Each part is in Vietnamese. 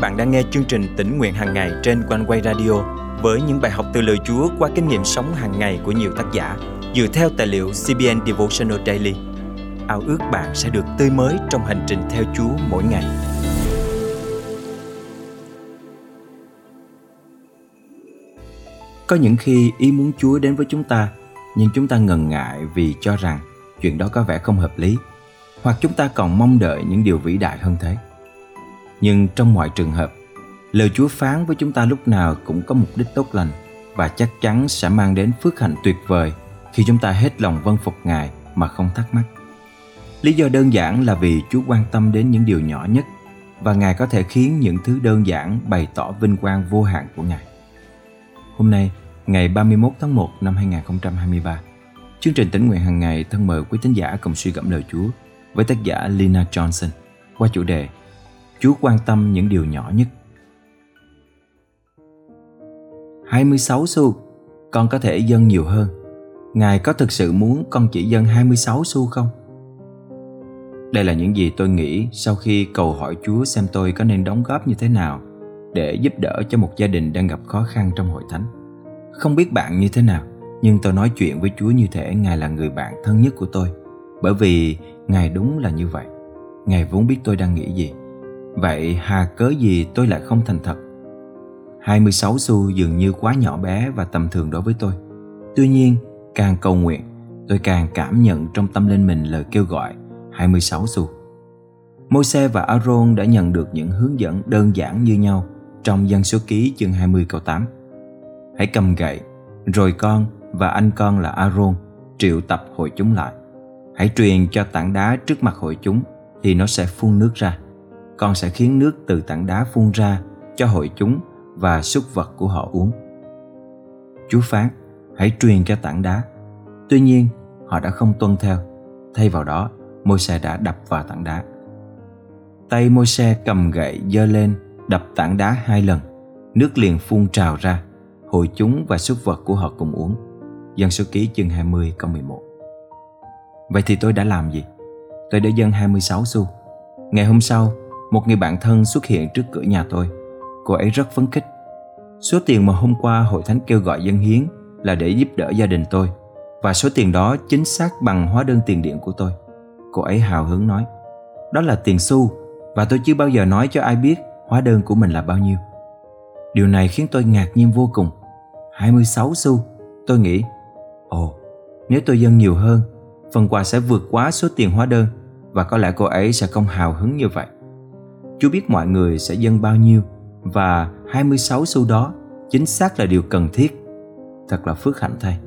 bạn đang nghe chương trình tỉnh nguyện hàng ngày trên quanh quay radio với những bài học từ lời Chúa qua kinh nghiệm sống hàng ngày của nhiều tác giả dựa theo tài liệu CBN Devotional Daily. Ao ước bạn sẽ được tươi mới trong hành trình theo Chúa mỗi ngày. Có những khi ý muốn Chúa đến với chúng ta, nhưng chúng ta ngần ngại vì cho rằng chuyện đó có vẻ không hợp lý, hoặc chúng ta còn mong đợi những điều vĩ đại hơn thế. Nhưng trong mọi trường hợp, lời Chúa phán với chúng ta lúc nào cũng có mục đích tốt lành và chắc chắn sẽ mang đến phước hạnh tuyệt vời khi chúng ta hết lòng vâng phục Ngài mà không thắc mắc. Lý do đơn giản là vì Chúa quan tâm đến những điều nhỏ nhất và Ngài có thể khiến những thứ đơn giản bày tỏ vinh quang vô hạn của Ngài. Hôm nay, ngày 31 tháng 1 năm 2023, chương trình tỉnh nguyện hàng ngày thân mời quý tín giả cùng suy gẫm lời Chúa với tác giả Lina Johnson qua chủ đề Chúa quan tâm những điều nhỏ nhất. 26 xu, con có thể dâng nhiều hơn. Ngài có thực sự muốn con chỉ dâng 26 xu không? Đây là những gì tôi nghĩ sau khi cầu hỏi Chúa xem tôi có nên đóng góp như thế nào để giúp đỡ cho một gia đình đang gặp khó khăn trong hội thánh. Không biết bạn như thế nào, nhưng tôi nói chuyện với Chúa như thể Ngài là người bạn thân nhất của tôi, bởi vì Ngài đúng là như vậy. Ngài vốn biết tôi đang nghĩ gì. Vậy hà cớ gì tôi lại không thành thật? 26 xu dường như quá nhỏ bé và tầm thường đối với tôi. Tuy nhiên, càng cầu nguyện, tôi càng cảm nhận trong tâm linh mình lời kêu gọi 26 xu. Môi-se và Aaron đã nhận được những hướng dẫn đơn giản như nhau trong dân số ký chương 20 câu 8. Hãy cầm gậy, rồi con và anh con là Aaron triệu tập hội chúng lại. Hãy truyền cho tảng đá trước mặt hội chúng thì nó sẽ phun nước ra con sẽ khiến nước từ tảng đá phun ra cho hội chúng và súc vật của họ uống. Chúa phán, hãy truyền cho tảng đá. Tuy nhiên, họ đã không tuân theo. Thay vào đó, môi xe đã đập vào tảng đá. Tay môi xe cầm gậy giơ lên, đập tảng đá hai lần. Nước liền phun trào ra. Hội chúng và súc vật của họ cùng uống. Dân số ký chương 20 câu 11 Vậy thì tôi đã làm gì? Tôi đã dâng 26 xu. Ngày hôm sau, một người bạn thân xuất hiện trước cửa nhà tôi. Cô ấy rất phấn khích. Số tiền mà hôm qua hội thánh kêu gọi dân hiến là để giúp đỡ gia đình tôi và số tiền đó chính xác bằng hóa đơn tiền điện của tôi. Cô ấy hào hứng nói, đó là tiền xu và tôi chưa bao giờ nói cho ai biết hóa đơn của mình là bao nhiêu. Điều này khiến tôi ngạc nhiên vô cùng. 26 xu, tôi nghĩ, ồ, nếu tôi dâng nhiều hơn, phần quà sẽ vượt quá số tiền hóa đơn và có lẽ cô ấy sẽ không hào hứng như vậy. Chúa biết mọi người sẽ dâng bao nhiêu, và 26 xu đó chính xác là điều cần thiết. Thật là phước hạnh thay.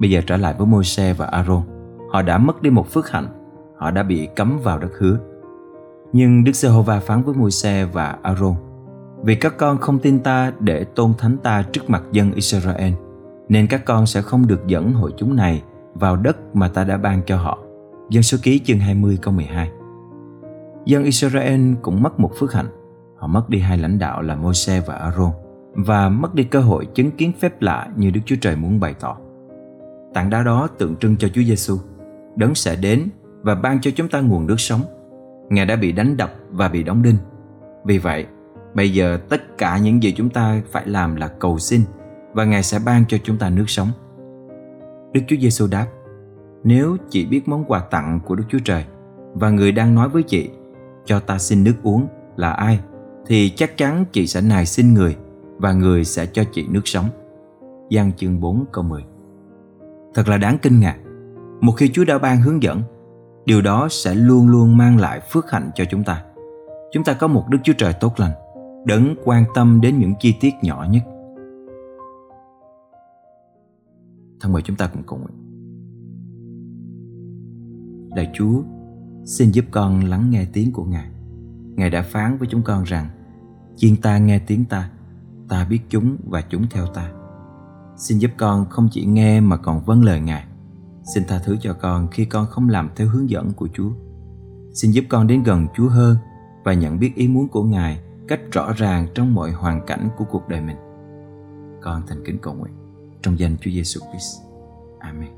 Bây giờ trở lại với Môi-se và Aaron. Họ đã mất đi một phước hạnh. Họ đã bị cấm vào đất hứa. Nhưng Đức Giê-hô-va phán với Môi-se và Aaron Vì các con không tin ta để tôn thánh ta trước mặt dân Israel, Nên các con sẽ không được dẫn hội chúng này vào đất mà ta đã ban cho họ Dân số ký chương 20 câu 12 Dân Israel cũng mất một phước hạnh. Họ mất đi hai lãnh đạo là Môi-se và Aaron và mất đi cơ hội chứng kiến phép lạ như Đức Chúa Trời muốn bày tỏ. Tảng đá đó tượng trưng cho Chúa Giêsu, đấng sẽ đến và ban cho chúng ta nguồn nước sống. Ngài đã bị đánh đập và bị đóng đinh. Vì vậy, bây giờ tất cả những gì chúng ta phải làm là cầu xin và Ngài sẽ ban cho chúng ta nước sống. Đức Chúa Giêsu đáp: Nếu chị biết món quà tặng của Đức Chúa Trời và người đang nói với chị cho ta xin nước uống là ai thì chắc chắn chị sẽ nài xin người và người sẽ cho chị nước sống. Giăng chương 4 câu 10 Thật là đáng kinh ngạc. Một khi Chúa đã ban hướng dẫn, điều đó sẽ luôn luôn mang lại phước hạnh cho chúng ta. Chúng ta có một Đức Chúa Trời tốt lành, đấng quan tâm đến những chi tiết nhỏ nhất. Thân mời chúng ta cùng cầu nguyện. Lạy Chúa, Xin giúp con lắng nghe tiếng của Ngài. Ngài đã phán với chúng con rằng Chiên ta nghe tiếng ta, ta biết chúng và chúng theo ta. Xin giúp con không chỉ nghe mà còn vâng lời Ngài. Xin tha thứ cho con khi con không làm theo hướng dẫn của Chúa. Xin giúp con đến gần Chúa hơn và nhận biết ý muốn của Ngài cách rõ ràng trong mọi hoàn cảnh của cuộc đời mình. Con thành kính cầu nguyện trong danh Chúa Giêsu Christ. Amen.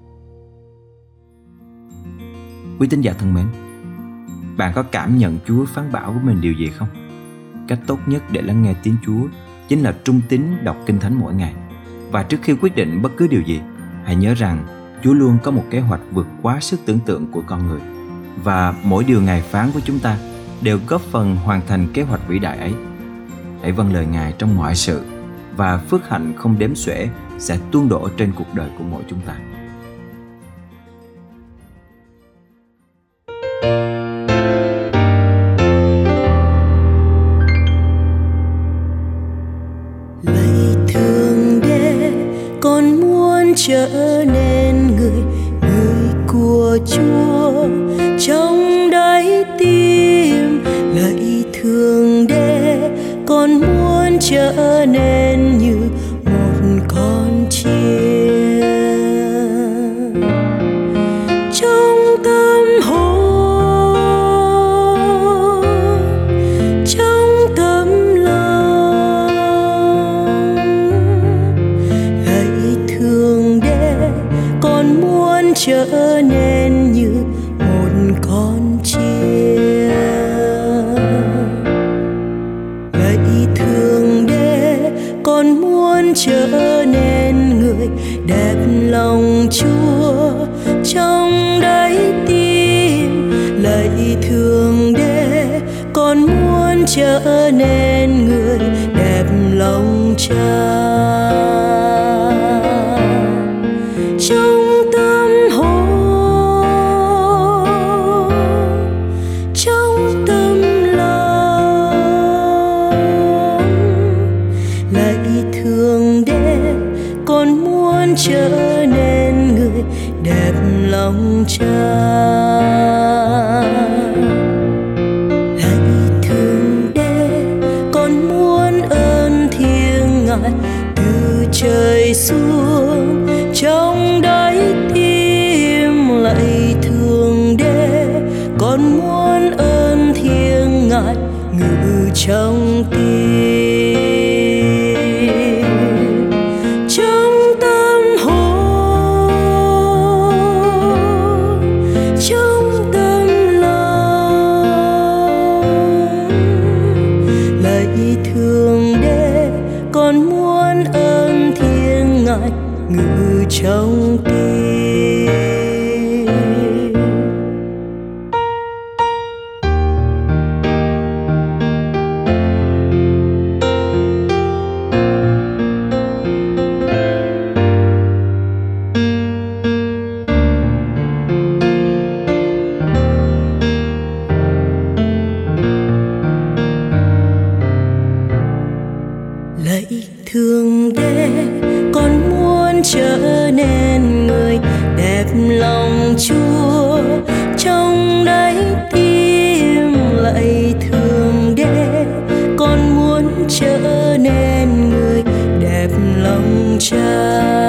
Quý tín giả thân mến, bạn có cảm nhận Chúa phán bảo với mình điều gì không? cách tốt nhất để lắng nghe tiếng Chúa chính là trung tín đọc Kinh Thánh mỗi ngày. Và trước khi quyết định bất cứ điều gì, hãy nhớ rằng Chúa luôn có một kế hoạch vượt quá sức tưởng tượng của con người. Và mỗi điều Ngài phán với chúng ta đều góp phần hoàn thành kế hoạch vĩ đại ấy. Hãy vâng lời Ngài trong mọi sự và phước hạnh không đếm xuể sẽ tuôn đổ trên cuộc đời của mỗi chúng ta. Trở trở nên người đẹp lòng cha. Trong tâm hồn, trong tâm lòng lại thương để con muốn trở nên người đẹp lòng cha. Trong tim, trong tâm hồn, trong tâm lòng. Lấy thương để con muốn ơn thiên ngài ngự trong tim. Lòng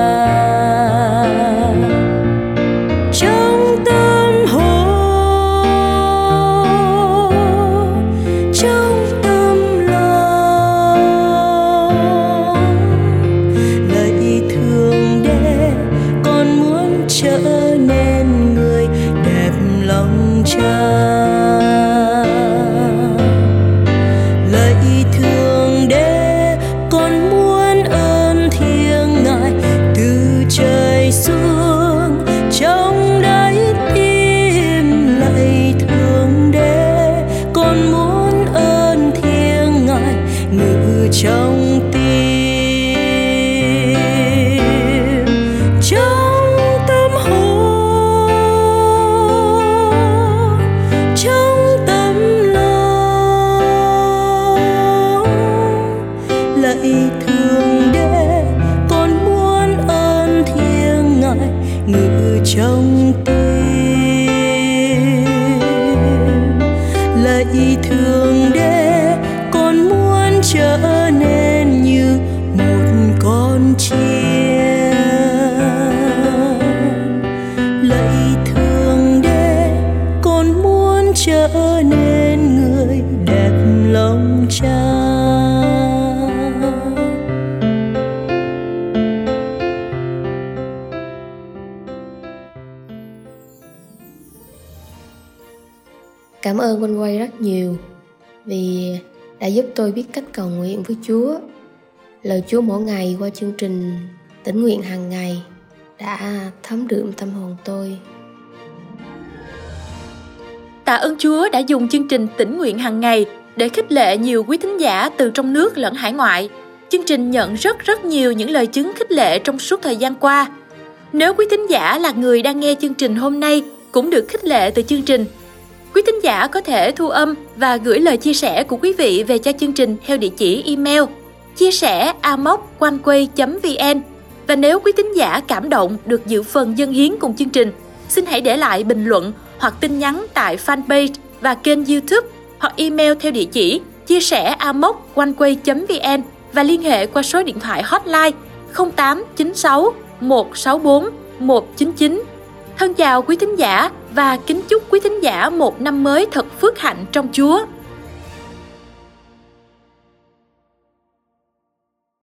trong trở nên người đẹp lòng cha Cảm ơn Quanh Quay rất nhiều vì đã giúp tôi biết cách cầu nguyện với Chúa. Lời Chúa mỗi ngày qua chương trình tỉnh nguyện hàng ngày đã thấm đượm tâm hồn tôi. Tạ ơn Chúa đã dùng chương trình tỉnh nguyện hàng ngày để khích lệ nhiều quý thính giả từ trong nước lẫn hải ngoại. Chương trình nhận rất rất nhiều những lời chứng khích lệ trong suốt thời gian qua. Nếu quý thính giả là người đang nghe chương trình hôm nay cũng được khích lệ từ chương trình, quý thính giả có thể thu âm và gửi lời chia sẻ của quý vị về cho chương trình theo địa chỉ email chia sẻ amoconeway.vn và nếu quý thính giả cảm động được dự phần dân hiến cùng chương trình, xin hãy để lại bình luận hoặc tin nhắn tại fanpage và kênh YouTube hoặc email theo địa chỉ chia sẻ amoconeway.vn và liên hệ qua số điện thoại hotline 0896 164 199. Thân chào quý thính giả và kính chúc quý thính giả một năm mới thật phước hạnh trong Chúa.